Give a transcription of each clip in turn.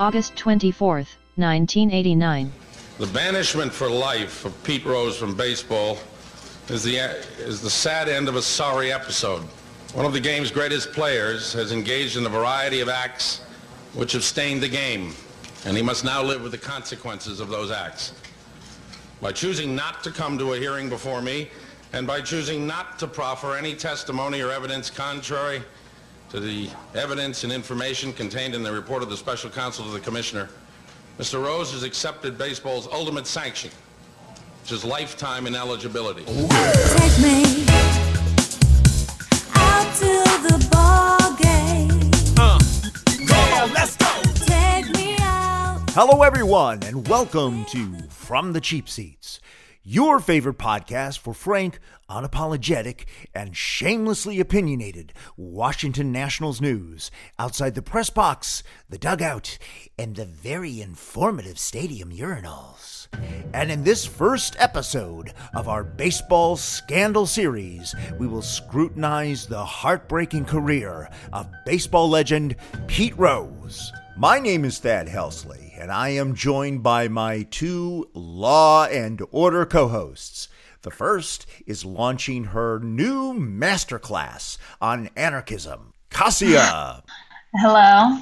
August 24, 1989. The banishment for life of Pete Rose from baseball is the, is the sad end of a sorry episode. One of the game's greatest players has engaged in a variety of acts which have stained the game, and he must now live with the consequences of those acts. By choosing not to come to a hearing before me, and by choosing not to proffer any testimony or evidence contrary to the evidence and information contained in the report of the special counsel to the commissioner, Mr. Rose has accepted baseball's ultimate sanction, which is lifetime ineligibility. Take me out to the ball game. Come on, let's go. Take me out. Hello, everyone, and welcome to From the Cheap Seats, your favorite podcast for frank, unapologetic, and shamelessly opinionated Washington Nationals news outside the press box, the dugout, and the very informative stadium urinals. And in this first episode of our baseball scandal series, we will scrutinize the heartbreaking career of baseball legend Pete Rose. My name is Thad Helsley, and I am joined by my two law and order co hosts. The first is launching her new masterclass on anarchism, Cassia, Hello.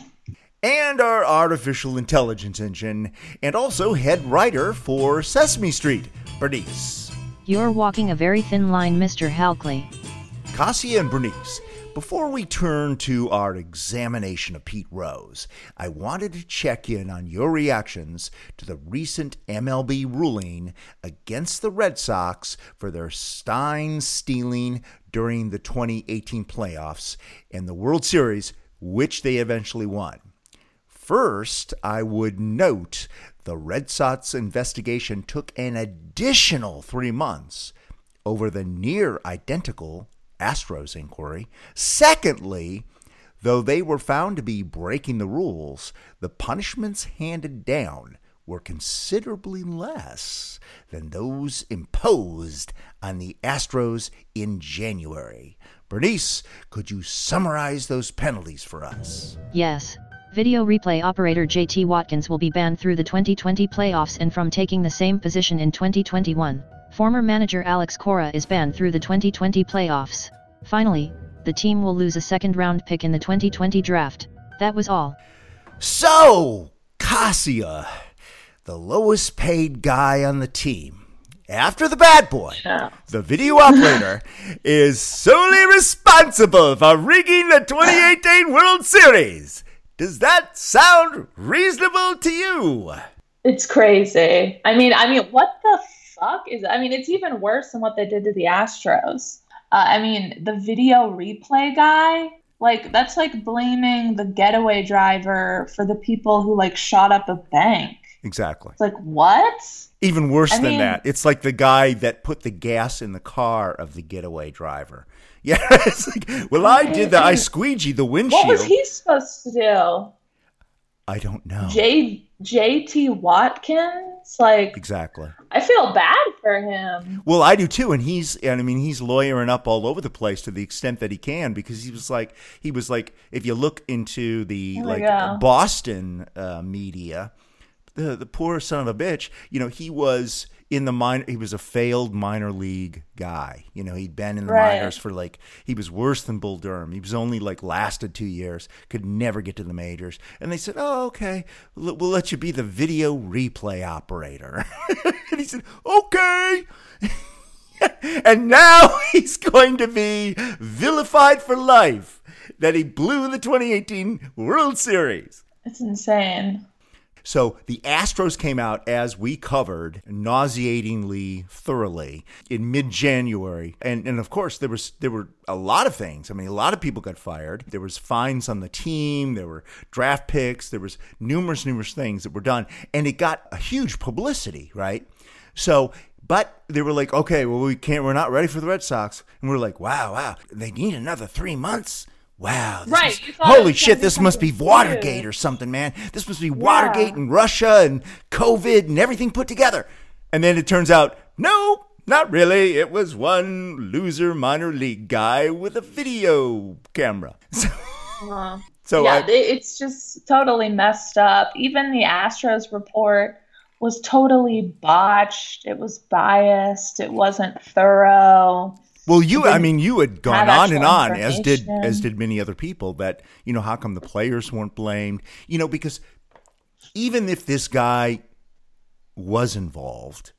and our artificial intelligence engine, and also head writer for Sesame Street, Bernice. You're walking a very thin line, Mr. Halkley. Cassia and Bernice, before we turn to our examination of Pete Rose, I wanted to check in on your reactions to the recent MLB ruling against the Red Sox for their sign stealing during the 2018 playoffs and the World Series, which they eventually won. First, I would note the Red Sox investigation took an additional three months over the near identical Astros inquiry. Secondly, though they were found to be breaking the rules, the punishments handed down were considerably less than those imposed on the Astros in January. Bernice, could you summarize those penalties for us? Yes. Video replay operator JT Watkins will be banned through the 2020 playoffs and from taking the same position in 2021. Former manager Alex Cora is banned through the 2020 playoffs. Finally, the team will lose a second round pick in the 2020 draft. That was all. So, Cassia, the lowest paid guy on the team, after the bad boy, the video operator, is solely responsible for rigging the 2018 World Series. Does that sound reasonable to you? It's crazy. I mean, I mean, what the fuck is? I mean, it's even worse than what they did to the Astros. Uh, I mean, the video replay guy, like that's like blaming the getaway driver for the people who like shot up a bank. Exactly. It's like what? Even worse I than mean- that, it's like the guy that put the gas in the car of the getaway driver. Yeah, it's like, well, I did that. I squeegee the windshield. What was he supposed to do? I don't know. J JT Watkins? Like, exactly. I feel bad for him. Well, I do too, and he's and I mean he's lawyering up all over the place to the extent that he can because he was like he was like if you look into the we like go. Boston uh, media, the the poor son of a bitch, you know, he was in the minor he was a failed minor league guy. You know, he'd been in the Right. minors for like he was worse than Bull Durham. He was only like lasted 2 years, could never get to the majors. And they said, "Oh, okay. We'll we'll let you be the video replay operator." and he said, "Okay." and now he's going to be vilified for life that he blew the 2018 World Series. It's insane. So the Astros came out as we covered nauseatingly thoroughly in mid-January, and and of course there was there were a lot of things. I mean, a lot of people got fired. There was fines on the team. There were draft picks. There was numerous numerous things that were done, and it got a huge publicity, right? So. But they were like, okay, well, we can't, we're not ready for the Red Sox. And we're like, wow, wow, they need another three months. Wow. this Right, must- you thought it holy shit, this must be Watergate or something, man. This must be Watergate and Russia and COVID and everything put together. And then it turns out, no, not really. It was one loser minor league guy with a video camera. So, Uh, So yeah, I- it's just totally messed up. Even the Astros report was totally botched. It was biased. It wasn't thorough. Well, you, I mean, you had gone on and on, as did as did many other people. That you know, how come the players weren't blamed? You know, because even if this guy was involved,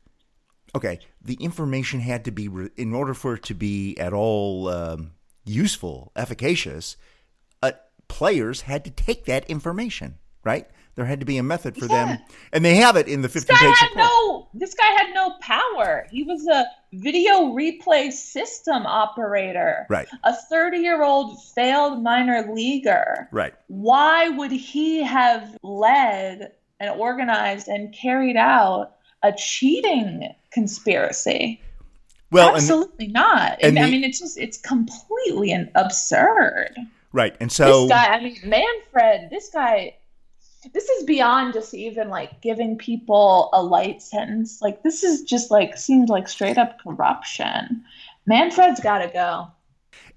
okay, the information had to be re- in order for it to be at all um, useful, efficacious. Uh, players had to take that information, right? There had to be a method for them, and they have it in the This fifty guy page had report. no. This guy had no power. He was a video replay system operator. Right, A thirty-year-old failed minor leaguer. right. why would he have led and organized and carried out a cheating conspiracy? Well, and, Absolutely not. and And I mean, it's just it's completely an absurd. right, and so this guy, I mean, Manfred, this guy, this is beyond just even like giving people a light sentence. Like this is just like seems like straight up corruption. Manfred's got to go.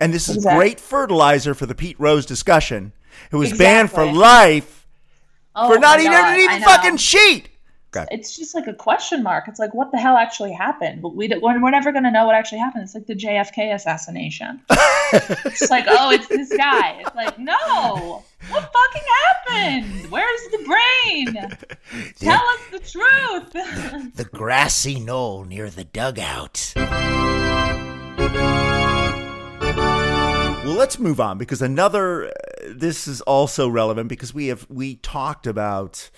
And this is Exactly. great fertilizer for the Pete Rose discussion, who was banned for life Oh for not even, even fucking cheat. Okay. it's just like a question mark. It's like, what the hell actually happened? But We we're, we're never going to know what actually happened. It's like the JFK assassination. it's like, oh, it's this guy. It's like, no, what fucking happened? Where's the brain? Tell us the truth. The grassy knoll near the dugout. Well, let's move on because another. uh, This is also relevant because we have we talked about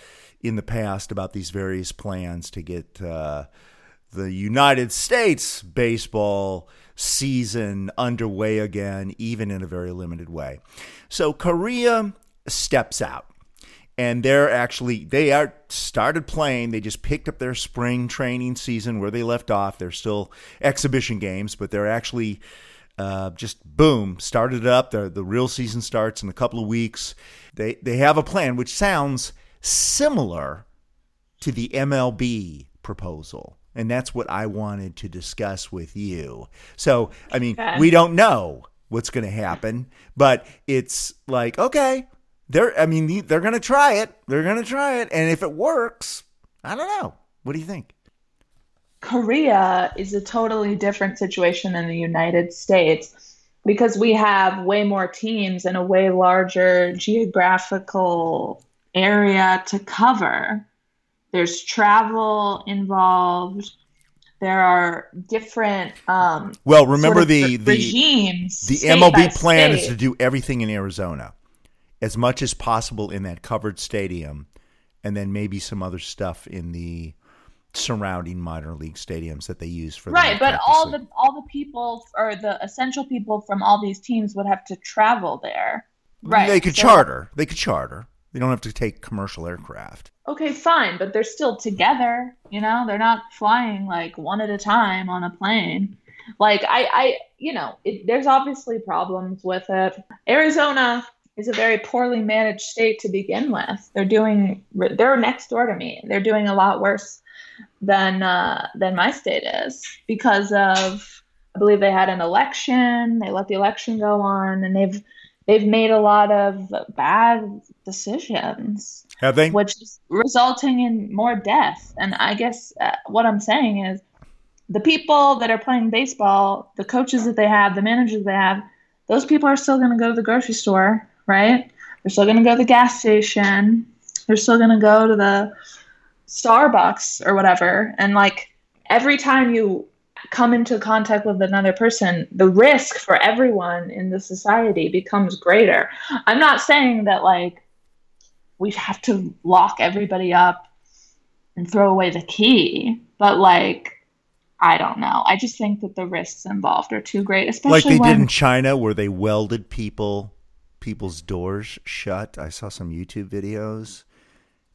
in the past about these various plans to get uh, the United States baseball season underway again, even in a very limited way. So Korea steps out and they're actually they are started playing. They just picked up their spring training season where they left off. They're still exhibition games but they're actually uh, just boom started up. The, the real season starts in a couple of weeks. They they have a plan which sounds similar to the MLB proposal and that's what I wanted to discuss with you. So I mean Okay. we don't know what's going to happen but it's like okay they're i mean they're gonna try it. They're gonna try it and if it works i don't know. What do you think? Korea is a totally different situation than the United States because we have way more teams and a way larger geographical area to cover. There's travel involved. There are different um, well remember sort of the the regimes. the mlb plan is to do everything in arizona as much as possible in that covered stadium and then maybe some other stuff in the surrounding minor league stadiums that they use for right, but all the all the people or the essential people from all these teams would have to travel there. Right. they could so- charter they could charter they don't have to take commercial aircraft Okay, fine, but they're still together. You know, they're not flying like one at a time on a plane. Like I, I, you know, it, there's obviously problems with it. Arizona is a very poorly managed state to begin with. They're doing, they're next door to me. They're doing a lot worse than uh, than my state is because of, I believe they had an election. They let the election go on, and they've they've made a lot of bad decisions have they which is resulting in more death. And I guess uh, what I'm saying is the people that are playing baseball, the coaches that they have, the managers they have, those people are still going to go to the grocery store, right? They're still going to go to the gas station. They're still going to go to the Starbucks or whatever. And like every time you come into contact with another person, the risk for everyone in the society becomes greater. I'm not saying that like we have to lock everybody up and throw away the key. But like, I don't know. I just think that the risks involved are too great, especially like they when did in China where they welded people people's doors shut. I saw some YouTube videos.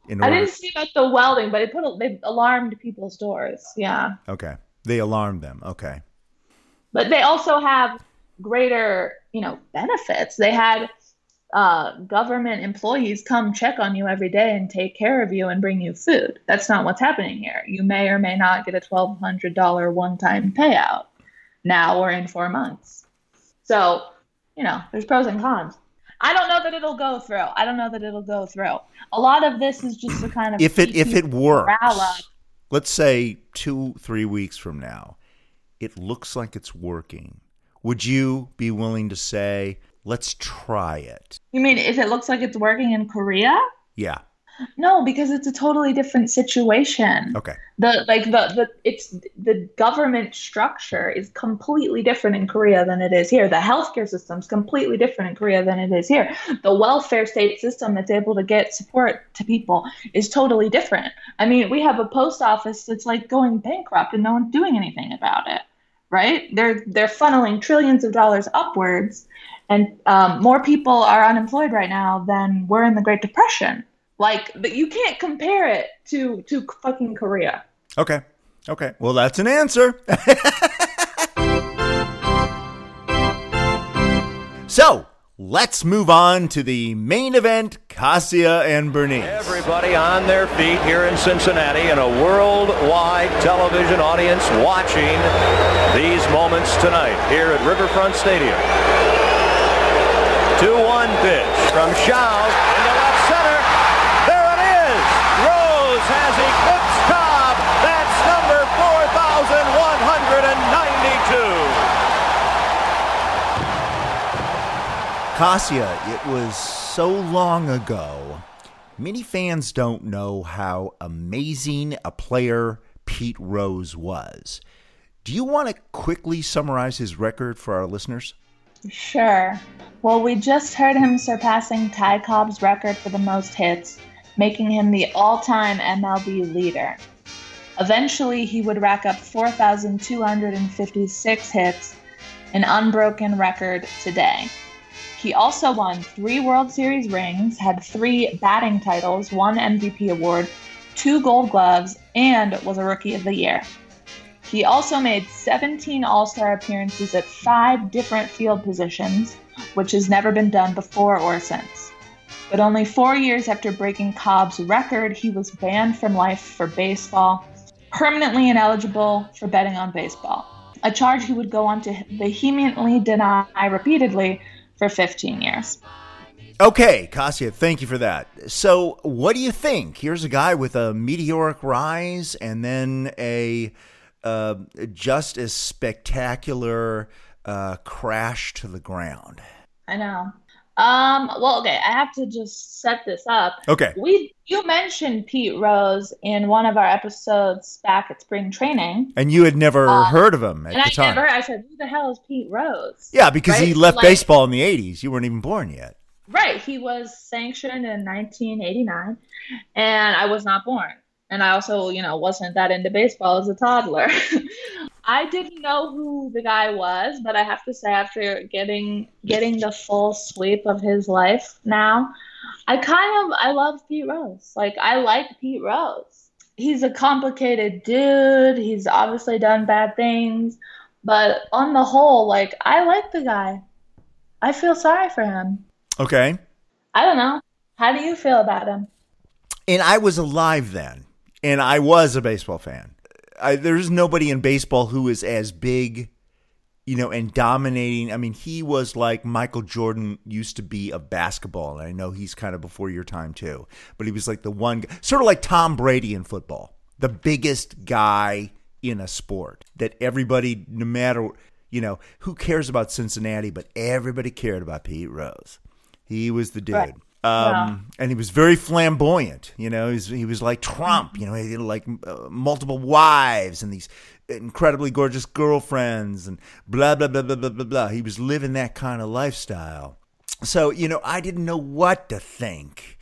In I didn't see about the welding, but they put they alarmed people's doors. Yeah, okay, they alarmed them. Okay, but they also have greater, you know, benefits. They had uh, government employees come check on you every day and take care of you and bring you food. That's not what's happening here. You may or may not get a twelve hundred dollar one time payout now or in four months. So, you know, there's pros and cons. I don't know that it'll go through. I don't know that it'll go through. A lot of this is just to kind of if it if it works, up. Let's say two three weeks from now, it looks like it's working. Would you be willing to say, let's try it? You mean if it looks like it's working in Korea? Yeah. No, because it's a totally different situation. Okay. The like the the it's the government structure is completely different in Korea than it is here. The healthcare system is completely different in Korea than it is here. The welfare state system that's able to get support to people is totally different. I mean, we have a post office that's like going bankrupt and no one's doing anything about it. Right? They're they're funneling trillions of dollars upwards, and um, more people are unemployed right now than were in the Great Depression. Like, but you can't compare it to to fucking Korea. Okay. Okay. Well, that's an answer. so let's move on to the main event Cassia and Bernice. Everybody on their feet here in Cincinnati and a worldwide television audience watching these moments tonight here at Riverfront Stadium. 2-1 pitch from Show Cassia, it was so long ago. Many fans don't know how amazing a player Pete Rose was. Do you want to quickly summarize his record for our listeners? Sure. Well, we just heard him surpassing Ty Cobb's record for the most hits, making him the all time MLB leader. Eventually, he would rack up 4,256 hits, an unbroken record today. He also won three World Series rings, had three batting titles, one MVP award, two gold gloves, and was a Rookie of the Year. He also made 17 All Star appearances at five different field positions, which has never been done before or since. But only four years after breaking Cobb's record, he was banned from life for baseball, permanently ineligible for betting on baseball, a charge he would go on to vehemently deny repeatedly for 15 years. Okay, Cassia, thank you for that. So, what do you think? Here's a guy with a meteoric rise and then a uh, just as spectacular uh, crash to the ground. I know. Um, well, okay, I have to just set this up. Okay. We you mentioned Pete Rose in one of our episodes back at spring training. And you had never Uh, heard of him at And the I time. never I said, Who the hell is Pete Rose? yeah, because he left Like- baseball in the 80s. You weren't even born yet. Right. He was sanctioned in 1989, and I was not born. And I also, you know, wasn't that into baseball as a toddler. I didn't know who the guy was, but I have to say, after getting getting the full sweep of his life now, I kind of I love Pete Rose. Like I like Pete Rose. He's a complicated dude. He's obviously done bad things, but on the whole, like I like the guy. I feel sorry for him. Okay. I don't know. How do you feel about him? And I was alive then, and I was a baseball fan. I, there's nobody in baseball who is as big, you know, and dominating. I mean, he was like Michael Jordan used to be of basketball, and I know he's kind of before your time too. But he was like the one, sort of like Tom Brady in football, the biggest guy in a sport that everybody, no matter you know, who cares about Cincinnati, but everybody cared about Pete Rose. He was the dude. Right. Um, and he was very flamboyant. You know, he was, he was like Trump. You know, he had like uh, multiple wives and these incredibly gorgeous girlfriends and blah blah blah blah blah blah blah. He was living that kind of lifestyle. So you know, I didn't know what to think.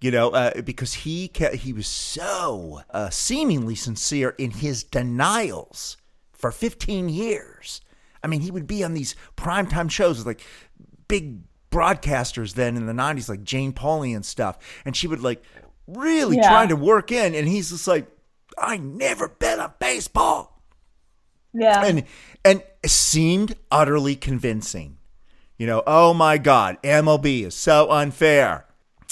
You know, uh, because he ca he was so uh, seemingly sincere in his denials for 15 years. I mean, he would be on these primetime shows with like big broadcasters then in the 90s, like Jane Pauley and stuff. And she would like really Yeah. trying to work in. And he's just like, I never bet on baseball. Yeah. And, and it seemed utterly convincing. You know, oh my God, MLB is so unfair.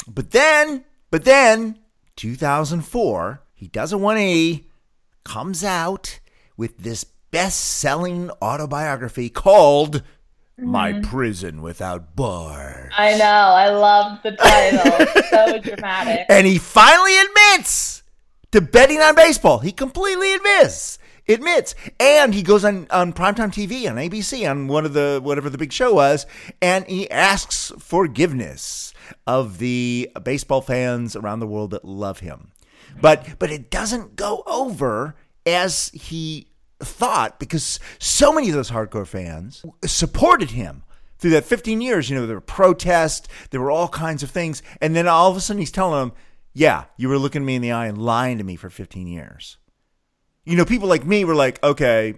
But then, but then, 2004, he does a 180, comes out with this best selling autobiography called My Mm-hmm. Prison Without Bars. I know. I loved the title. so dramatic. And he finally admits to betting on baseball. He completely admits. Admits. And he goes on, on primetime TV on ABC on one of the whatever the big show was, and he asks forgiveness of the baseball fans around the world that love him. But but it doesn't go over as he thought because so many of those hardcore fans supported him through that 15 years. You know, there were protests, there were all kinds of things. And then all of a sudden he's telling them, yeah, you were looking me in the eye and lying to me for 15 years. You know, people like me were like, okay,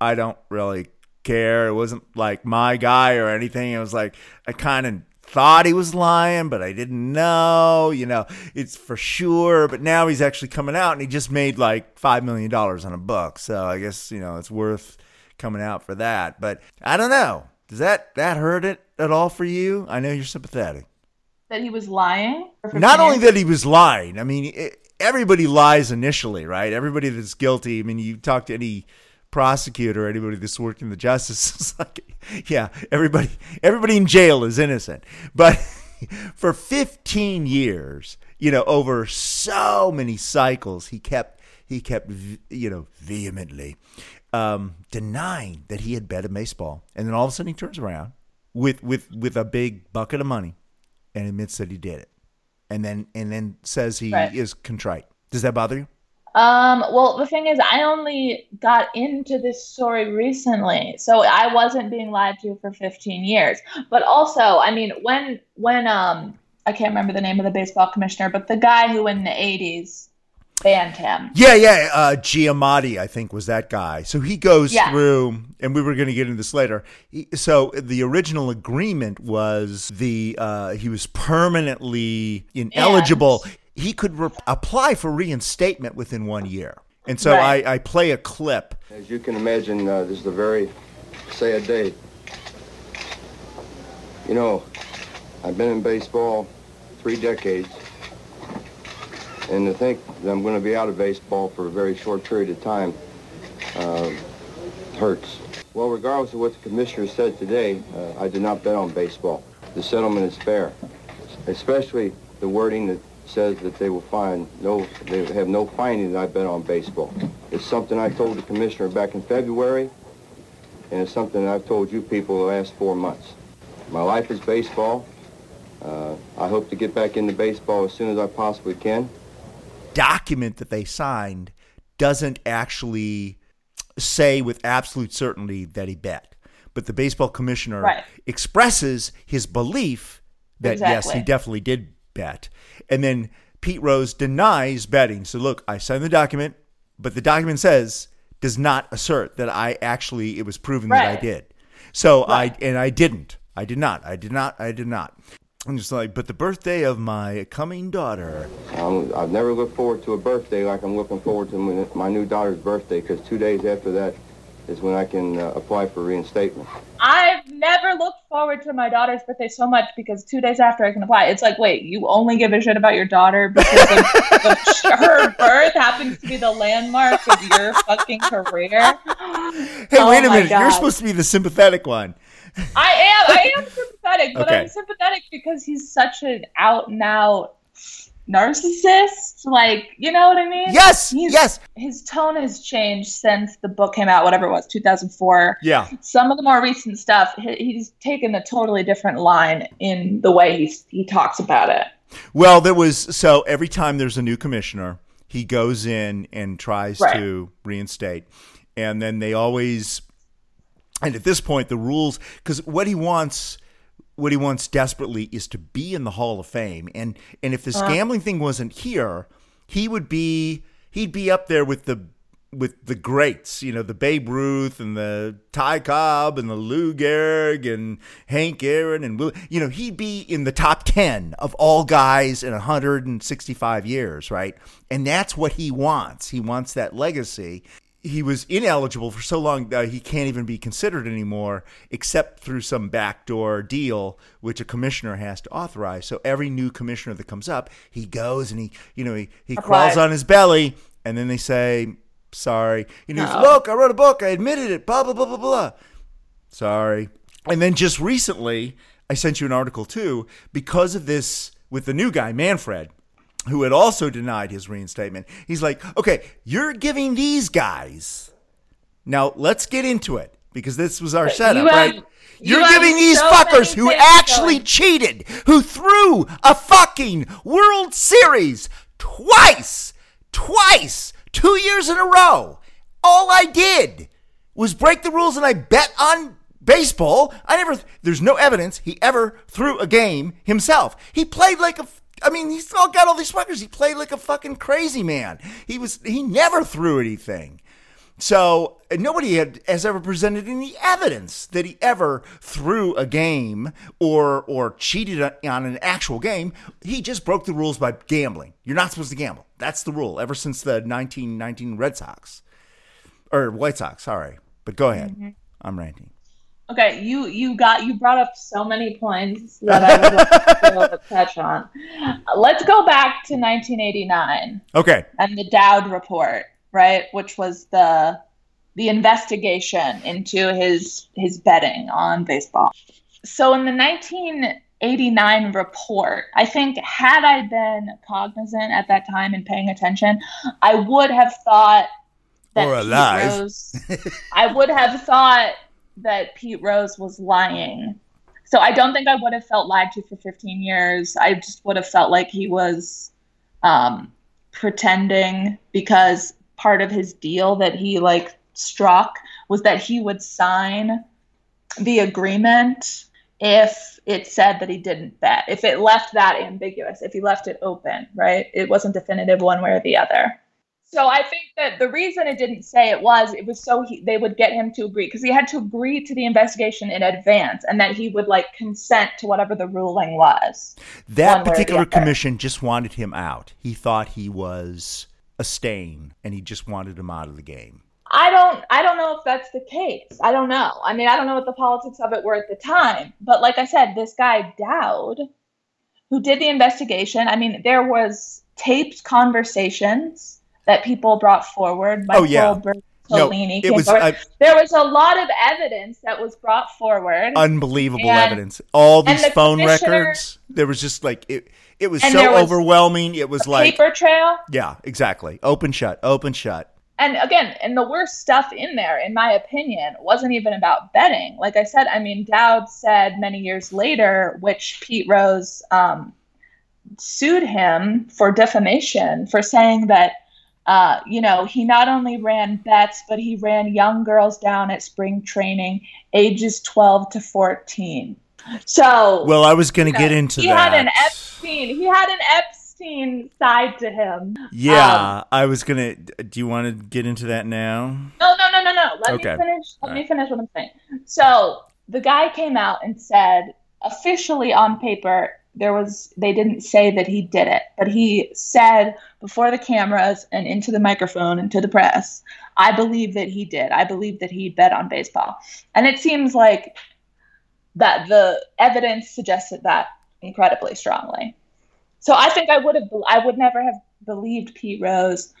I don't really care. It wasn't like my guy or anything. It was like, I kind of thought he was lying, but I didn't know. You know, it's for sure. But now he's actually coming out and he just made like $5 million on a book. So I guess, you know, it's worth coming out for that. But I don't know. Does that, that hurt it at all for you? I know you're sympathetic. That he was lying? Not only that he was lying. I mean, it, everybody lies initially, right? Everybody that's guilty. I mean, you talk to any prosecutor, anybody that's worked in the justice, it's like, yeah, everybody, everybody in jail is innocent. But for 15 years, you know, over so many cycles, he kept, he kept, you know, vehemently um, denying that he had bet on baseball, and then all of a sudden he turns around with with with a big bucket of money and admits that he did it and then and then says he Right. is contrite. Does that bother you? Um, well, the thing is, I only got into this story recently, so I wasn't being lied to for 15 years. But also, I mean, when when um, I can't remember the name of the baseball commissioner, but the guy who in the 80s banned him. Yeah, yeah. Uh, Giamatti, I think, was that guy. So he goes Yeah. through, and we were going to get into this later. He- So the original agreement was the uh, he was permanently ineligible. He could re- apply for reinstatement within one year. And so Right. I, I play a clip. As you can imagine, uh, this is a very sad day. You know, I've been in baseball three decades, and to think that I'm going to be out of baseball for a very short period of time uh, hurts. Well, regardless of what the commissioner said today, uh, I did not bet on baseball. The settlement is fair, especially the wording that says that they will find no, they have no finding that I bet on baseball. It's something I told the commissioner back in February, and it's something I've told you people the last four months. My life is baseball. Uh, I hope to get back into baseball as soon as I possibly can. document that they signed doesn't actually say with absolute certainty that he bet. But the baseball commissioner Right. expresses his belief that yes, he definitely did bet. And then Pete Rose denies betting. So look, I signed the document, but the document says does not assert that I actually it was proven that I did. So I and I didn't. I did not. I did not. I did not. I'm just like, but the birthday of my coming daughter Um, I've never looked forward to a birthday like I'm looking forward to my, my new daughter's birthday because two days after that is when I can uh, apply for reinstatement. I've never looked forward to my daughter's birthday so much because two days after I can apply, it's like, wait, you only give a shit about your daughter because of, of her birth happens to be the landmark of your fucking career. Hey, Oh wait a my minute. You're supposed to be the sympathetic one. I am, I am sympathetic, but Okay. I'm sympathetic because he's such an out and out narcissist. Like, you know what I mean? Yes, He's- yes. His tone has changed since the book came out, whatever it was, 2004. Yeah. some of the more recent stuff, he's taken a totally different line in the way he he talks about it. Well, there was so every time there's a new commissioner, he goes in and tries Right. to reinstate, and then they always, and at this point, the rules because what he wants. What he wants desperately is to be in the Hall of Fame, and and if this uh-huh. gambling thing wasn't here, he would be he'd be up there with the with the greats, you know, the Babe Ruth and the Ty Cobb and the Lou Gehrig and Hank Aaron and Will, you know, he'd be in the top 10 of all guys in 165 years, right? And that's what he wants. He wants that legacy. He was ineligible for so long that he can't even be considered anymore except through some backdoor deal which a commissioner has to authorize. So every new commissioner that comes up, he goes and he, you know, he, he crawls on his belly and then they say, sorry. He goes, No. look, I wrote a book. I admitted it. Blah, blah, blah, blah, blah. Sorry. And then just recently, I sent you an article too, because of this with the new guy, Manfred, who had also denied his reinstatement. He's like, okay, you're giving these guys. Now let's get into it because this was our setup, you have- right? you You're have giving these so fuckers who actually going. cheated, who threw a fucking World Series twice, twice, two years in a row. All I did was break the rules and I bet on baseball. I never, there's no evidence he ever threw a game himself. He played like a, I mean, he's all got all these fuckers. He played like a fucking crazy man. He was, he never threw anything. So uh, nobody had, has ever presented any evidence that he ever threw a game or or cheated on on an actual game. He just broke the rules by gambling. You're not supposed to gamble. That's the rule ever since the 1919 Red Sox or White Sox. Sorry, but go ahead. Mm-hmm. I'm ranting. Okay, you you got you brought up so many points that I would like to be able to touch on. Let's go back to 1989 Okay. and the Dowd report, right, which was the the investigation into his his betting on baseball. So in the 1989 report, I think had I been cognizant at that time and paying attention, I would have thought that Or alive. Rose, I would have thought that Pete Rose was lying. So I don't think I would have felt lied to for 15 years. I just would have felt like he was um, pretending because part of his deal that he like struck was that he would sign the agreement if it said that he didn't bet. If it left that ambiguous, if he left it open, right? It wasn't definitive one way or the other. So I think that the reason it didn't say it was it was so he, they would get him to agree because he had to agree to the investigation in advance and that he would like consent to whatever the ruling was. That One way or the particular commission just wanted him out. He thought he was a stain, and he just wanted him out of the game. I don't I don't know if that's the case. I don't know. I mean, I don't know what the politics of it were at the time. But like I said, this guy Dowd, who did the investigation, I mean, there was taped conversations that people brought forward. Oh, yeah. Michael No, was uh, there was a lot of evidence that was brought forward. unbelievable And- evidence. All these the phone records. There was just like it. It was so was overwhelming. It was like paper trail. yeah, exactly. Open shut. Open shut. and again, and the worst stuff in there, in my opinion, wasn't even about betting. Like I said, I mean, Dowd said many years later, which Pete Rose um, sued him for defamation for saying that, uh, you know, he not only ran bets, but he ran young girls down at spring training, ages 12 to 14. So, Well, I was going to you know, get into he that. had an Epstein. He had an Epstein side to him. yeah, Um, I was going to. Do you want to get into that now? No, no, no, no, no. Let Okay. me finish. Let All me right. finish what I'm saying. So the guy came out and said, officially on paper, there was they didn't say that he did it, but he said before the cameras and into the microphone and to the press, I believe that he did. I believe that he bet on baseball, and it seems like that the evidence suggested that incredibly strongly. So I think I would have I would never have believed Pete Rose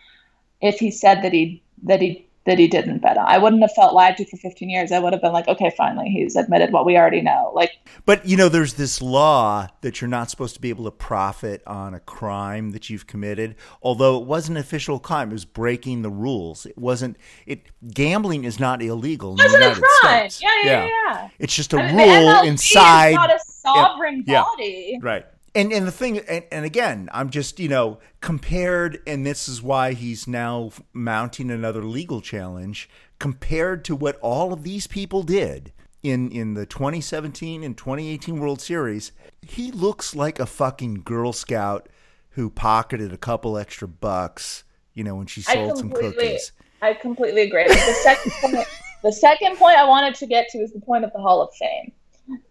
if he said that he that he that he didn't bet on. I wouldn't have felt lied to for 15 years. I would have been like, okay, finally, he's admitted what we already know. Like, But you know, there's this law that you're not supposed to be able to profit on a crime that you've committed. Although it wasn't an official crime, it was breaking the rules. It wasn't. It gambling is not illegal the wasn't a crime. States. Yeah, yeah, yeah. It's just a I mean, rule inside. not a sovereign yeah. body. Right. And and the thing and, and again, I'm just, you know, compared and this is why he's now mounting another legal challenge compared to what all of these people did in in the 2017 and 2018 World Series, he looks like a fucking girl scout who pocketed a couple extra bucks, you know, when she sold some cookies. I completely agree. The second point, the second point I wanted to get to is the point of the Hall of Fame.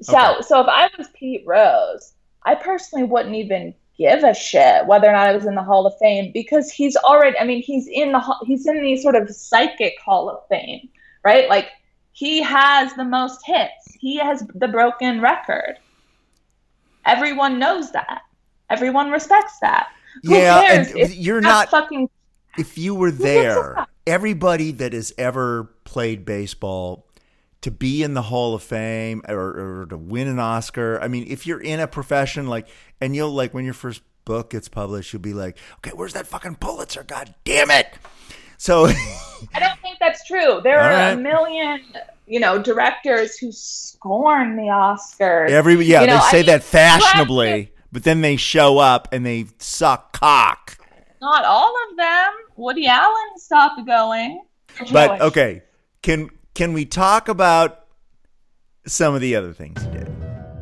So, Okay. so if I was Pete Rose, I personally wouldn't even give a shit whether or not I was in the Hall of Fame because he's already. I mean, he's in the he's in the sort of psychic Hall of Fame, right? Like he has the most hits. He has the broken record. Everyone knows that. Everyone respects that. Who Yeah, cares and if you're not- fucking if you were there, everybody that has ever played baseball to be in the Hall of Fame or, or to win an Oscar. I mean, if you're in a profession like, and you'll like when your first book gets published, you'll be like, okay, where's that fucking Pulitzer? God damn it! So I don't think that's true. There are right. a million, you know, directors who scorn the Oscars. every yeah, You know, they I say mean, that have to- fashionably, but then they show up and they suck cock. Not all of them. Woody Allen stopped going. But okay, can can we talk about some of the other things he did?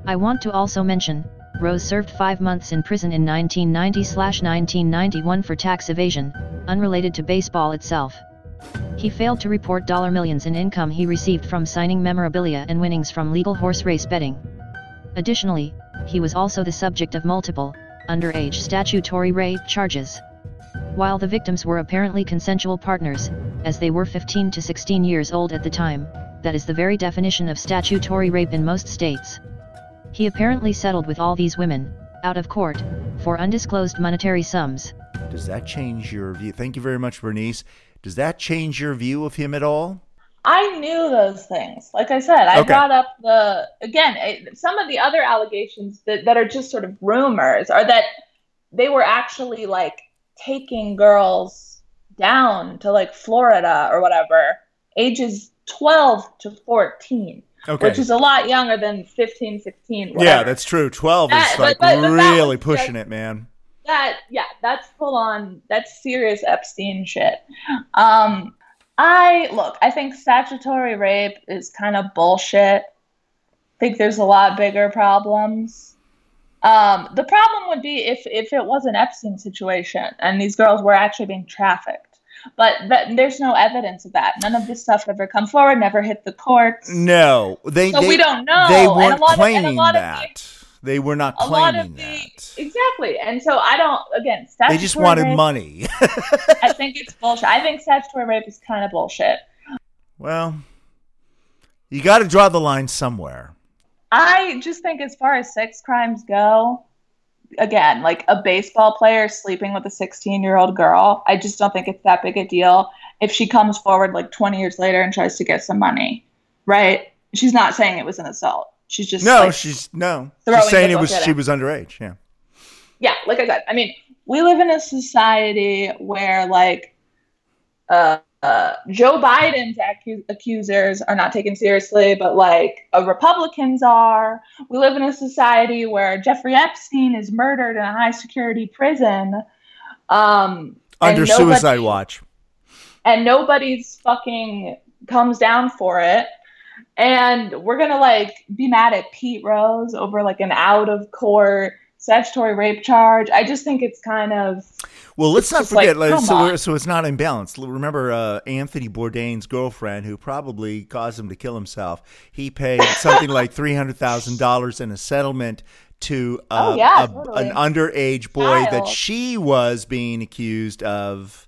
I want to also mention, Rose served five months in prison in 1990-1991 for tax evasion, unrelated to baseball itself. He failed to report dollar millions in income he received from signing memorabilia and winnings from legal horse race betting. Additionally, he was also the subject of multiple, underage statutory rape charges. While the victims were apparently consensual partners, as they were 15 to 16 years old at the time, that is the very definition of statutory rape in most states. He apparently settled with all these women, out of court, for undisclosed monetary sums. Does that change your view? Thank you very much, Bernice. Does that change your view of him at all? I knew those things. Like I said, I Okay. brought up the again it, some of the other allegations that, that are just sort of rumors are that they were actually like taking girls down to like Florida or whatever, ages 12 to 14, Okay. which is a lot younger than 15, 16. yeah, that's true. Twelve That- is like but- but really pushing it, man. that yeah that's full on that's serious epstein shit um i look i think statutory rape is kind of bullshit i think there's a lot bigger problems um the problem would be if if it was an epstein situation and these girls were actually being trafficked but that, there's no evidence of that none of this stuff ever come forward never hit the courts No, they. So they we don't know, They weren't of- and a claiming of that. they were not claiming the that. exactly and so i don't again They just wanted rape- money. I think it's bullshit. I think statutory rape is kind of bullshit. well, you got to draw the line somewhere. I just think, as far as sex crimes go, again, like a baseball player sleeping with a 16 year old girl, I just don't think it's that big a deal if she comes forward like 20 years later and tries to get some money, right? She's not saying it was an assault. She's just No, like, she's no. She's saying it was she was underage. Yeah. yeah, like I said, I mean, we live in a society where like uh, uh, Joe Biden's accu- accusers are not taken seriously, but like uh, Republicans are. We live in a society where Jeffrey Epstein is murdered in a high security prison. Um, Under nobody- suicide watch. and nobody's fucking comes down for it. And we're gonna like be mad at Pete Rose over like an out of court statutory rape charge. I just think it's kind of Well, let's not just like, forget. like, so, we're- so it's not imbalanced. Remember uh, Anthony Bourdain's girlfriend, who probably caused him to kill himself. He paid something like three hundred thousand dollars in a settlement to uh, Oh, yeah, a- totally. an underage boy that she was being accused of.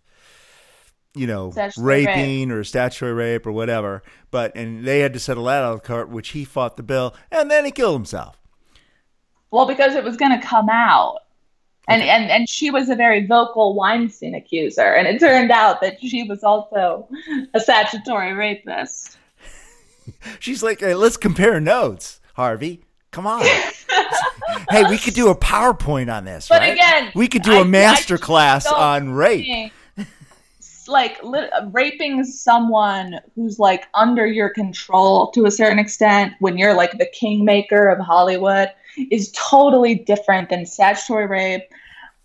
You know, Statutory raping or statutory rape or whatever, but and they had to settle that out of court, which he fought the bill, and then he killed himself. Well because it was gonna come out. And, and and she was a very vocal Weinstein accuser, and it turned out that she was also a statutory rapist. She's like, hey, let's compare notes, Harvey. Come on. hey, we could do a PowerPoint on this, But right? again, we could do I- a I master just class on rape. like li- raping someone who's like under your control to a certain extent when you're like the kingmaker of Hollywood is totally different than statutory rape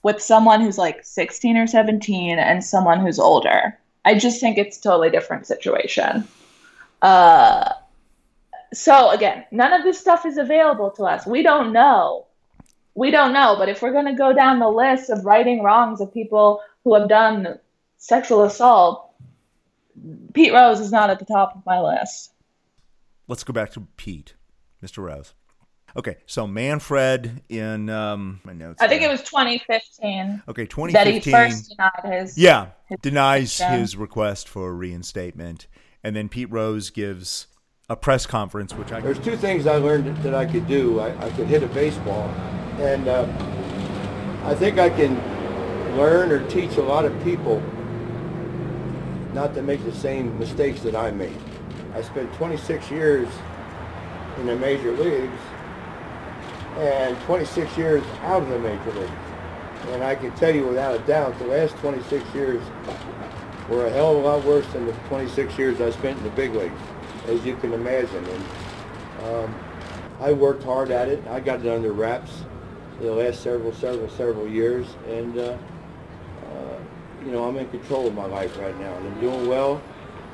with someone who's like 16 or 17 and someone who's older. I just think it's a totally different situation. Uh, so again, none of this stuff is available to us. We don't know. We don't know. But if we're going to go down the list of righting wrongs of people who have done sexual assault, Pete Rose is not at the top of my list. Let's go back to Pete, Mr. Rose. Okay, so Manfred in um, my notes. I think here. it was 2015 okay. 2015. that 2015. he first denied his. yeah, his denies conviction. his request for reinstatement, and then Pete Rose gives a press conference, which I There's two things I learned that I could do. I, I could hit a baseball, and uh, I think I can learn or teach a lot of people not to make the same mistakes that I made. I spent 26 years in the major leagues and 26 years out of the major leagues. And I can tell you without a doubt, the last 26 years were a hell of a lot worse than the 26 years I spent in the big leagues, as you can imagine. And um, I worked hard at it. I got it under wraps the last several, several, several years. And, uh, uh, you know, I'm in control of my life right now. And I'm doing well.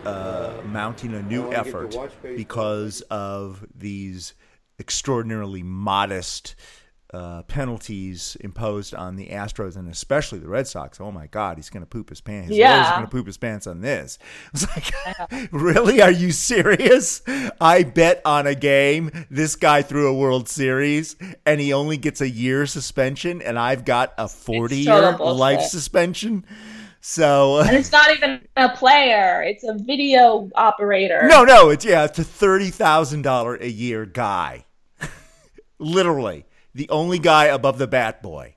uh, mounting a new wanna get to effort because of these extraordinarily modest uh, penalties imposed on the Astros and especially the Red Sox. Oh my God, he's going to poop his pants. He's Yeah. going to poop his pants on this. It's like, really? Are you serious? I bet on a game. This guy threw a World Series and he only gets a year suspension, and I've got a 40 year life suspension. So. And it's not even a player; it's a video operator. No, no, it's yeah, it's a thirty thousand dollar a year guy. Literally, the only guy above the bat boy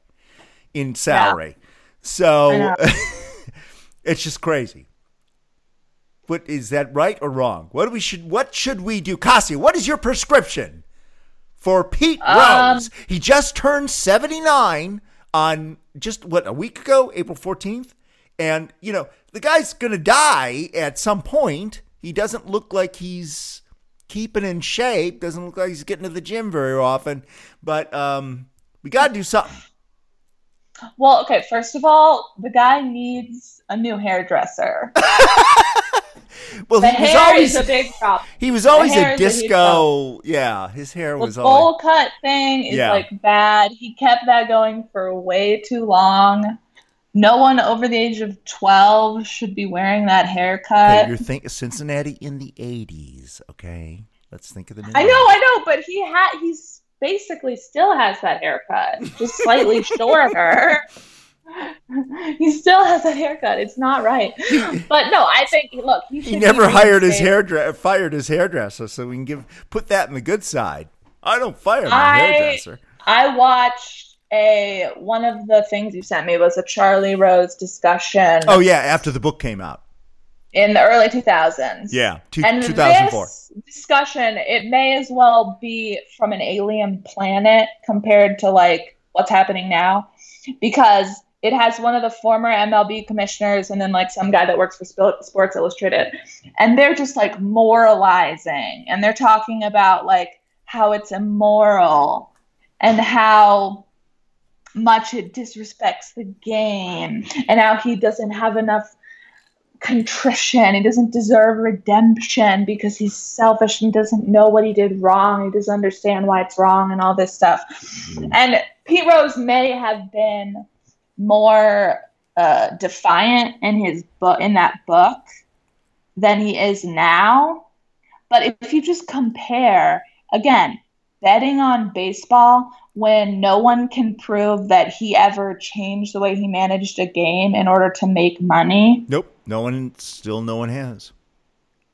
in salary. So it's just crazy. But is that right or wrong? What do we should what should we do? Cassia, what is your prescription for Pete Um, Rose? he just turned 79 on just what a week ago, April 14th. And you know, the guy's going to die at some point. He doesn't look like he's keeping in shape, doesn't look like he's getting to the gym very often, but um we got to do something. Well, okay. First of all, the guy needs a new hairdresser. Well, The he was always is a big problem. he was always a is a disco. yeah, his hair The was bowl always cut thing is Yeah. like bad. He kept that going for way too long. No one over the age of 12 should be wearing that Hey, haircut. you're thinking Cincinnati in the '80s, okay? Let's think of the. I know, I know, but he had he's basically still has that haircut, just slightly shorter. he still has that haircut. It's not right. But no, I think look, he, He never hired his hairdresser, fired his hairdresser, so we can give put that in the good side. I don't fire my I- hairdresser. I watched a one of the things you sent me was a Charlie Rose discussion Oh yeah, after the book came out. in the early 2000s. Yeah, two, and 2004. this discussion, it may as well be from an alien planet compared to like what's happening now, because it has one of the former MLB commissioners and then like some guy that works for Sp- Sports Illustrated, and they're just like moralizing, and they're talking about like how it's immoral and how much it disrespects the game and how he doesn't have enough contrition. He doesn't deserve redemption because he's selfish and doesn't know what he did wrong. He doesn't understand why it's wrong and all this stuff. And Pete Rose may have been more uh, defiant in his book in that book than he is now. But if you just compare again, betting on baseball when no one can prove that he ever changed the way he managed a game in order to make money. Nope, no one, still no one has.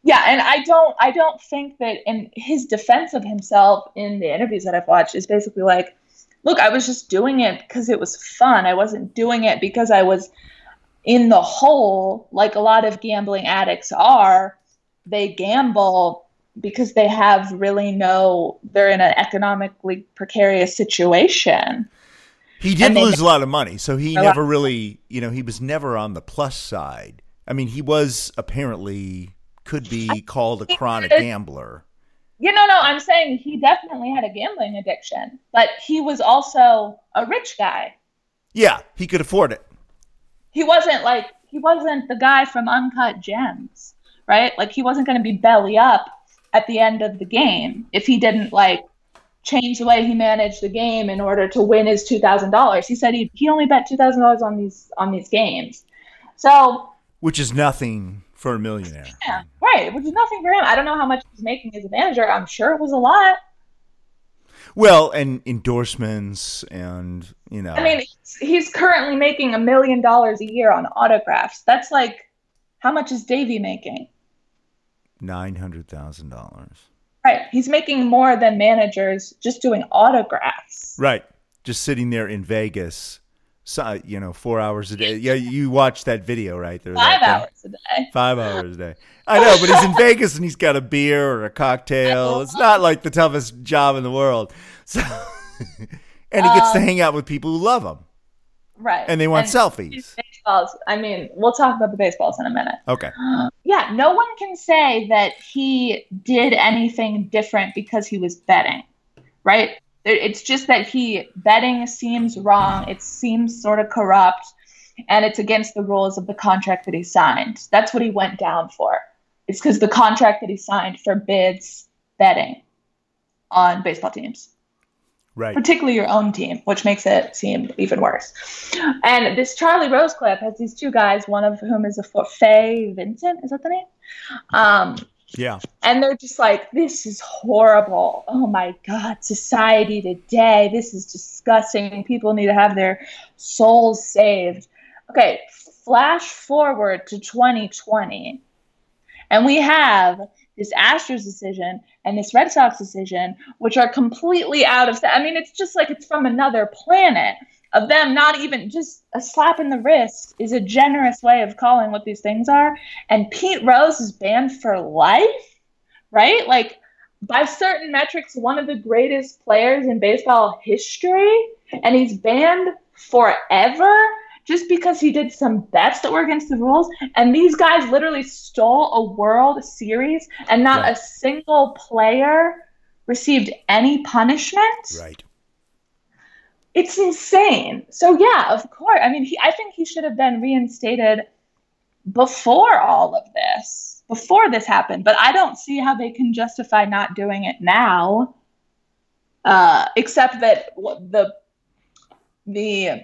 Yeah, and I don't I don't think that in his defense of himself in the interviews that I've watched is basically like, look, I was just doing it because it was fun. I wasn't doing it because I was in the hole like a lot of gambling addicts are. They gamble because they have really no they're in an economically precarious situation. He did lose a lot of money, so he never really, you know, he was never on the plus side. I mean, he was apparently could be called a chronic gambler. You know, no, I'm saying he definitely had a gambling addiction, but he was also a rich guy. Yeah, he could afford it. he wasn't like he wasn't the guy from Uncut Gems, right? Like he wasn't going to be belly up at the end of the game if he didn't like change the way he managed the game in order to win his two thousand dollars. He said he he only bet two thousand dollars on these on these games, so Which is nothing for a millionaire. yeah, right, which is nothing for him. I don't know how much he's making as a manager. I'm sure it was a lot. Well, and endorsements and, you know. I mean, he's, he's currently making a million dollars a year on autographs. That's like how much is Davey making? $900,000. Right. He's making more than managers just doing autographs. Right. Just sitting there in Vegas So, you know, four hours a day. Yeah, you watched that video, right? There, Five hours a day. Five hours a day. I know, but he's in Vegas and he's got a beer or a cocktail. It's not like the toughest job in the world. So, and he gets to um, hang out with people who love him Right. and they want these selfies. Baseballs. I mean, we'll talk about the baseballs in a minute. Okay. Yeah, no one can say that he did anything different because he was betting, right? It's just that he betting seems wrong. It seems sort of corrupt, and it's against the rules of the contract that he signed. That's what he went down for. It's because the contract that he signed forbids betting on baseball teams Right. particularly your own team, which makes it seem even worse. And this Charlie Rose clip has these two guys, one of whom is a for- Fay Vincent, is that the name? Um, Yeah. and they're just like, this is horrible. Oh my God, society today, this is disgusting. People need to have their souls saved. Okay, flash forward to 2020, and we have this Astros decision and this Red Sox decision, which are completely out of. I mean, it's just like it's from another planet. Of them not even just a slap in the wrist is a generous way of calling what these things are. And Pete Rose is banned for life, right? Like by certain metrics, one of the greatest players in baseball history, and he's banned forever just because he did some bets that were against the rules. And these guys literally stole a World Series, and not Right. a single player received any punishment. Right. It's insane. So yeah, of course. I mean, he, I think he should have been reinstated before all of this, before this happened. But I don't see how they can justify not doing it now, uh, except that the the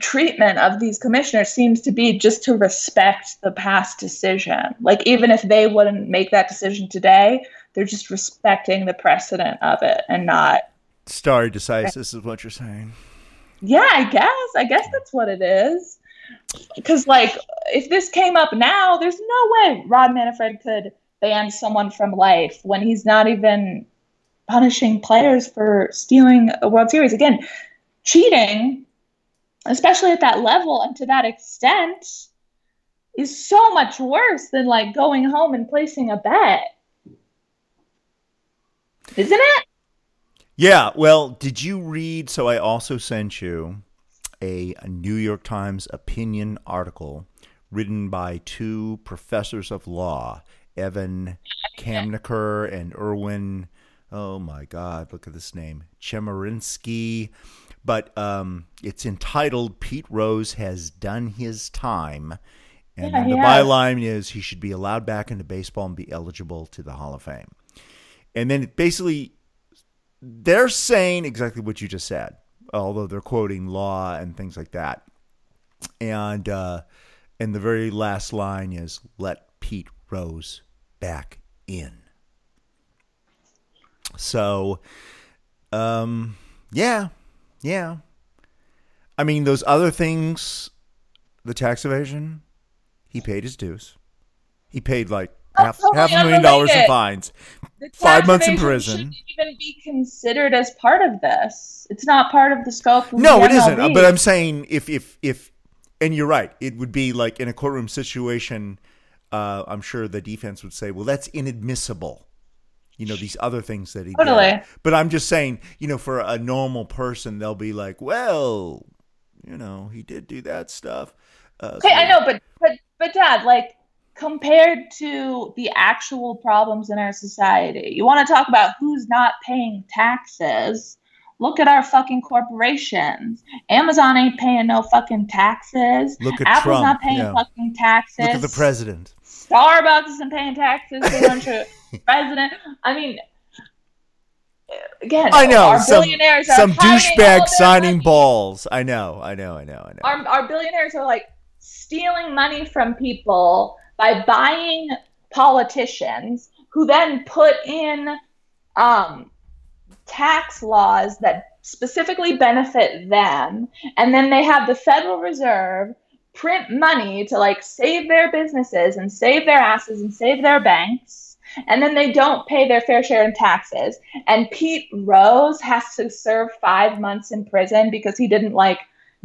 treatment of these commissioners seems to be just to respect the past decision. Like even if they wouldn't make that decision today, they're just respecting the precedent of it and not Stare decisis is what you're saying. yeah, I guess. I guess that's what it is. Because, like, if this came up now, there's no way Rob Manfred could ban someone from life when he's not even punishing players for stealing a World Series. Again, cheating, especially at that level and to that extent, is so much worse than, like, going home and placing a bet. Isn't it? Yeah. Well, did you read? So I also sent you a, New York Times opinion article written by two professors of law, Evan Caminker and Erwin. Oh my God! Look at this name, Chemerinsky. But um, it's entitled "Pete Rose has done his time," and Yeah, the has. byline is he should be allowed back into baseball and be eligible to the Hall of Fame. And then basically they're saying exactly what you just said, although they're quoting law and things like that. And uh, and the very last line is "Let Pete Rose back in." So, um, yeah, yeah. I mean, those other things, the tax evasion, he paid his dues. He paid like half totally half a million dollars in fines. Five months in prison. Shouldn't even be considered as part of this. It's not part of the scope. Of No, it isn't. But I'm saying if if if, and you're right, it would be like in a courtroom situation. Uh, I'm sure the defense would say, "Well, that's inadmissible." You know these other things that he Totally. did. But I'm just saying, you know, for a normal person, they'll be like, "Well, you know, he did do that stuff." Uh, Okay, so- I know, but but but Dad, like compared to the actual problems in our society, you want to talk about who's not paying taxes? Look at our fucking corporations. Amazon ain't paying no fucking taxes. Look at Apple's Trump, not paying yeah. fucking taxes. Look at the president. Starbucks isn't paying taxes. They don't president. I mean, again, I know our some billionaires are some douchebag signing money. balls. I know, I know, I know, I know. Our, our billionaires are like stealing money from people by buying politicians who then put in um, tax laws that specifically benefit them. And then they have the Federal Reserve print money to like save their businesses and save their asses and save their banks. And then they don't pay their fair share in taxes. And Pete Rose has to serve five months in prison because he didn't like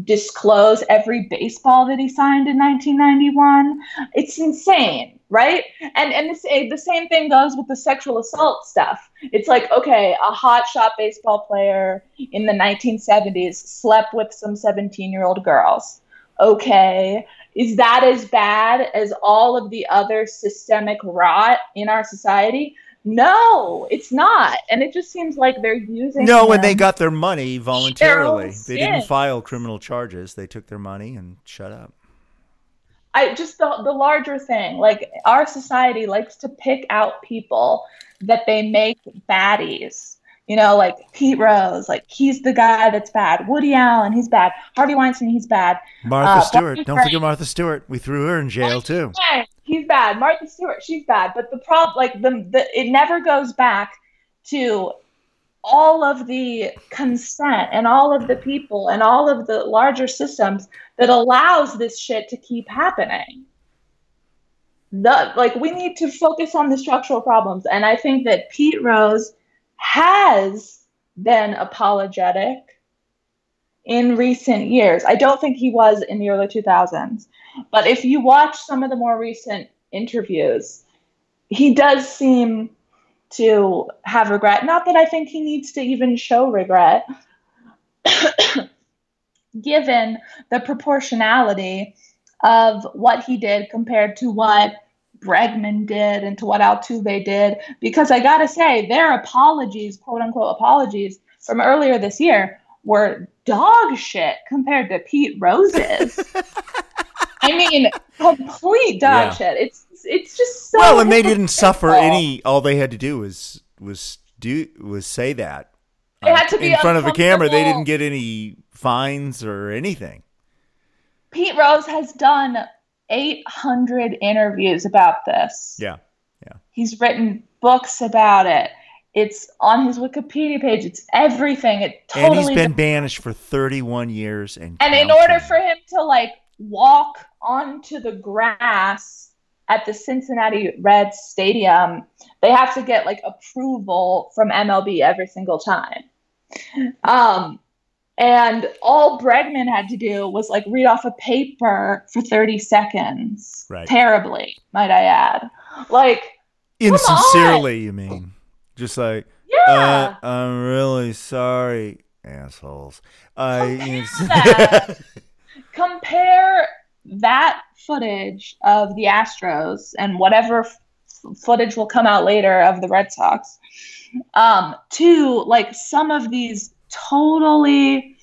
disclose every baseball that he signed in 1991. It's insane, right? And and this, eh, the same thing goes with the sexual assault stuff. It's like, okay, a hotshot baseball player in the 1970s slept with some 17-year-old girls. Okay, is that as bad as all of the other systemic rot in our society? No, it's not. And it just seems like they're using No, when they got their money voluntarily. They didn't file criminal charges. They took their money and shut up. I just the, the larger thing, like our society likes to pick out people that they make baddies. You know, like Pete Rose, like he's the guy that's bad. Woody Allen, he's bad. Harvey Weinstein, he's bad. Martha Uh, Stewart. Don't Frank. forget Martha Stewart. We threw her in jail too. He's bad. Martha Stewart, she's bad. But the problem, like the, the, it never goes back to all of the consent and all of the people and all of the larger systems that allows this shit to keep happening. The like we need to focus on the structural problems, and I think that Pete Rose has been apologetic in recent years. I don't think he was in the early 2000s. But if you watch some of the more recent interviews, he does seem to have regret. Not that I think he needs to even show regret, given the proportionality of what he did compared to what Bregman did and to what Altuve did. Because I gotta say, their apologies, quote unquote apologies, from earlier this year were dog shit compared to Pete Rose's. I mean, complete dog Yeah. shit. It's it's just so. well, and they didn't suffer any. All they had to do was was do was say that It had to be in front of a camera. They didn't get any fines or anything. Pete Rose has done 800 interviews about this. Yeah, Yeah. He's written books about it. It's on his Wikipedia page. It's everything. It totally. and he's been banished for 31 years. And and in order for him to like walk onto the grass at the Cincinnati Reds stadium, they have to get like approval from MLB every single time. Um, and all Bregman had to do was like read off a paper for 30 seconds. Right. Terribly, might I add. Like, insincerely, you mean? Just like, yeah. uh, I'm really sorry, assholes. I. that. compare that footage of the Astros and whatever f- footage will come out later of the Red Sox um, to like some of these totally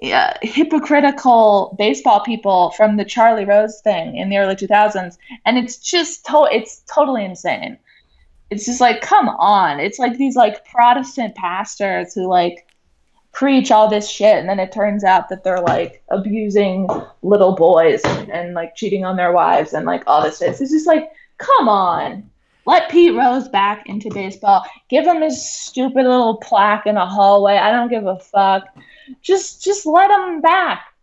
yeah, hypocritical baseball people from the Charlie Rose thing in the early 2000s, and it's just to- it's totally insane. It's just like, come on! It's like these like Protestant pastors who like preach all this shit and then it turns out that they're like abusing little boys and, and like cheating on their wives and like all this shit. It's just like, come on. Let Pete Rose back into baseball. Give him his stupid little plaque in a hallway. I don't give a fuck. Just just let him back.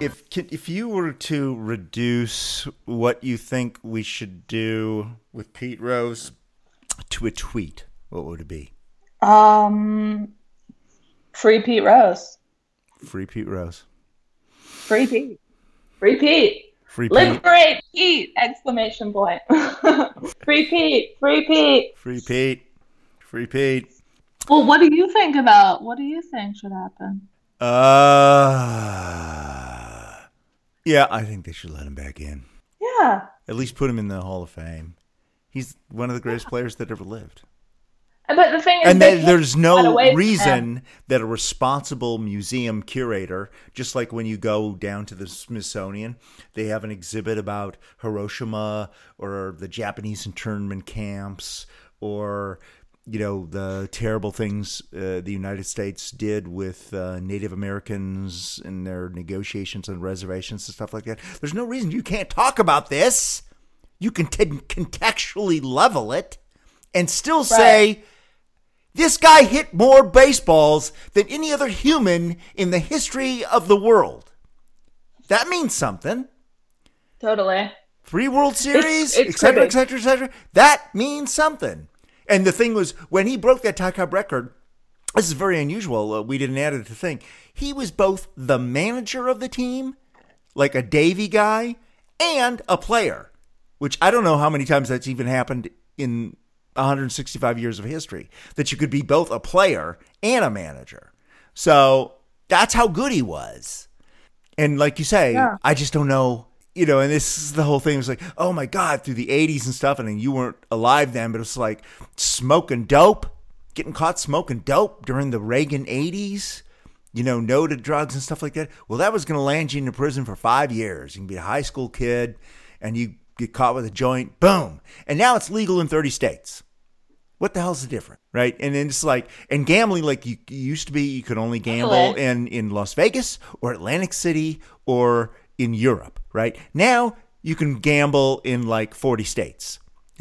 if if you were to reduce what you think we should do with Pete Rose to a tweet, what would it be? Um free Pete Rose. Free Pete Rose. Free Pete. Free Pete. Free Pete. Liberate Pete! Exclamation point. free Pete. Free Pete. Free Pete. Free Pete. Well, what do you think about what do you think should happen? Uh, yeah, I think they should let him back in. Yeah. At least put him in the Hall of Fame. He's one of the greatest players that ever lived. But the thing is, and there's no away from him. reason that a responsible museum curator, just like when you go down to the Smithsonian, they have an exhibit about Hiroshima or the Japanese internment camps or you know the terrible things uh, the United States did with uh, Native Americans in their negotiations and reservations and stuff like that. There's no reason you can't talk about this. You can t- contextually level it and still say this guy hit more baseballs than any other human in the history of the world. That means something. Totally. Three World Series, it's et cetera, et cetera, et cetera. That means something. And the thing was, when he broke that Ty Cobb record, this is very unusual. Uh, we didn't add it to the thing. He was both the manager of the team, like a Davey guy, and a player, which I don't know how many times that's even happened in 165 years of history that you could be both a player and a manager. So that's how good he was. And like you say, Yeah. I just don't know, you know, and this is the whole thing. It was like, oh my God, through the 80s and stuff. And then you weren't alive then, but it's like smoking dope, getting caught smoking dope during the Reagan 80s, you know, no to drugs and stuff like that. Well, that was going to land you in prison for five years. You can be a high school kid and you get caught with a joint, boom. And now it's legal in 30 states. What the hell's the difference, right? And then it's like, and gambling, like you, you used to be, you could only gamble in in Las Vegas or Atlantic City or in Europe, right? Now you can gamble in like 40 states.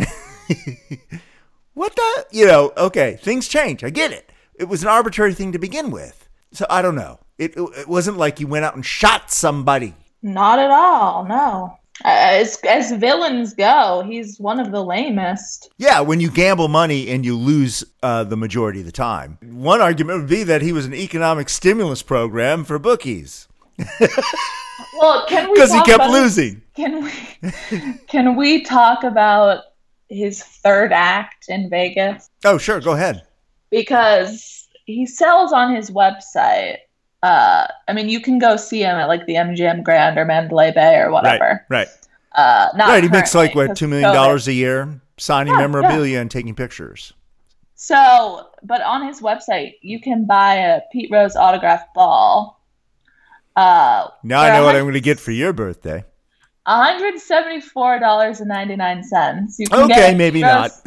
what the, you know, okay, things change. I get it. It was an arbitrary thing to begin with. So I don't know. It, it wasn't like you went out and shot somebody. Not at all. No. As as villains go, he's one of the lamest. Yeah, when you gamble money and you lose uh, the majority of the time. One argument would be that he was an economic stimulus program for bookies Well, can we because he kept about- losing. Can we can we talk about his third act in Vegas? Oh, sure, go ahead. Because he sells on his website. Uh, I mean, you can go see him at like the MGM Grand or Mandalay Bay or whatever. Right, right. Uh, not right, he makes like, what, 'cause $2 of million COVID. a year signing Yeah, memorabilia and taking pictures. So, but on his website, you can buy a Pete Rose autographed ball. Uh, Now I know what I'm going to get for your birthday. $174.99. You can Okay, maybe Pete not.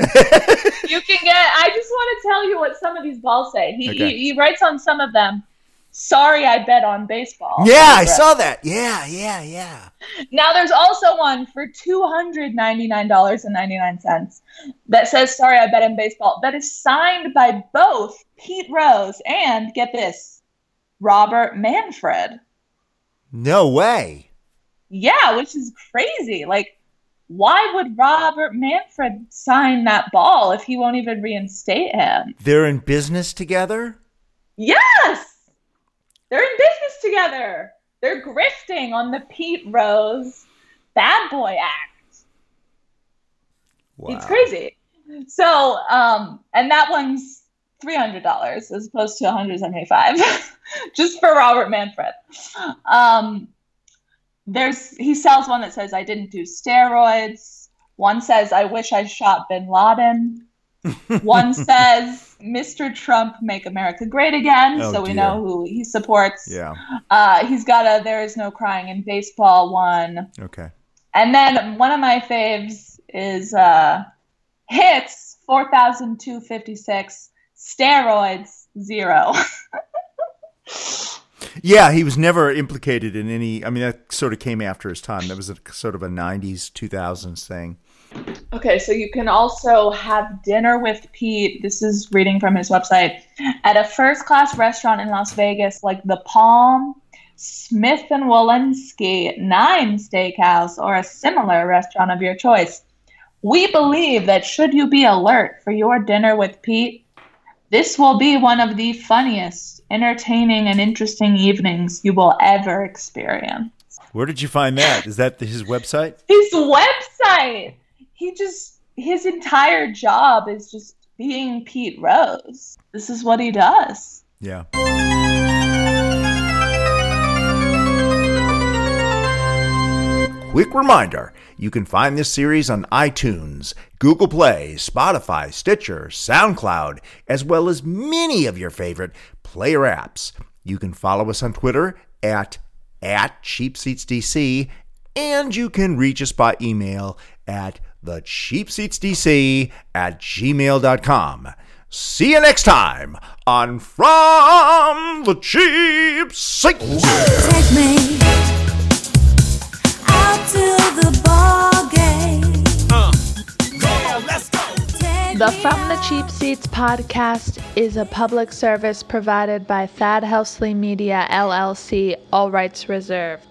You can get, I just want to tell you what some of these balls say. He, Okay. he, he writes on some of them, sorry I bet on baseball. yeah, I saw that. Yeah, yeah, yeah. Now there's also one for $299.99 that says sorry I bet on baseball that is signed by both Pete Rose and get this Robert Manfred. No way. Yeah, which is crazy. Like why would Robert Manfred sign that ball if he won't even reinstate him? They're in business together? Yes! They're in business together. They're grifting on the Pete Rose bad boy act. Wow. It's crazy. So, um, and that one's three hundred dollars as opposed to one hundred seventy-five, just for Robert Manfred. Um, there's he sells one that says I didn't do steroids. One says I wish I shot Bin Laden. One says Mr. Trump make America great again, Oh, so we dear. know who he supports. Yeah. Uh, he's got a there is no crying in baseball one. Okay. And then one of my faves is uh, hits 4,256, steroids zero. Yeah, he was never implicated in any. I mean, that sort of came after his time. That was a sort of a '90s, 2000s thing. Okay, so you can also have dinner with Pete. This is reading from his website at a first class restaurant in Las Vegas, like the Palm, Smith and Wollensky, Nine Steakhouse, or a similar restaurant of your choice. We believe that should you be alert for your dinner with Pete, this will be one of the funniest, entertaining, and interesting evenings you will ever experience. Where did you find that? Is that his website? His website! He just, his entire job is just being Pete Rose. This is what he does. Yeah. Quick reminder you can find this series on iTunes, Google Play, Spotify, Stitcher, SoundCloud, as well as many of your favorite player apps. You can follow us on Twitter at, at CheapSeatsDC, and you can reach us by email at thecheapseatsdc at gmail.com. See you next time on From the Cheap Seats. Take me out to the ball game. Take The From the. Cheap Seats podcast is a public service provided by Thad Helsley Media LLC, all rights reserved.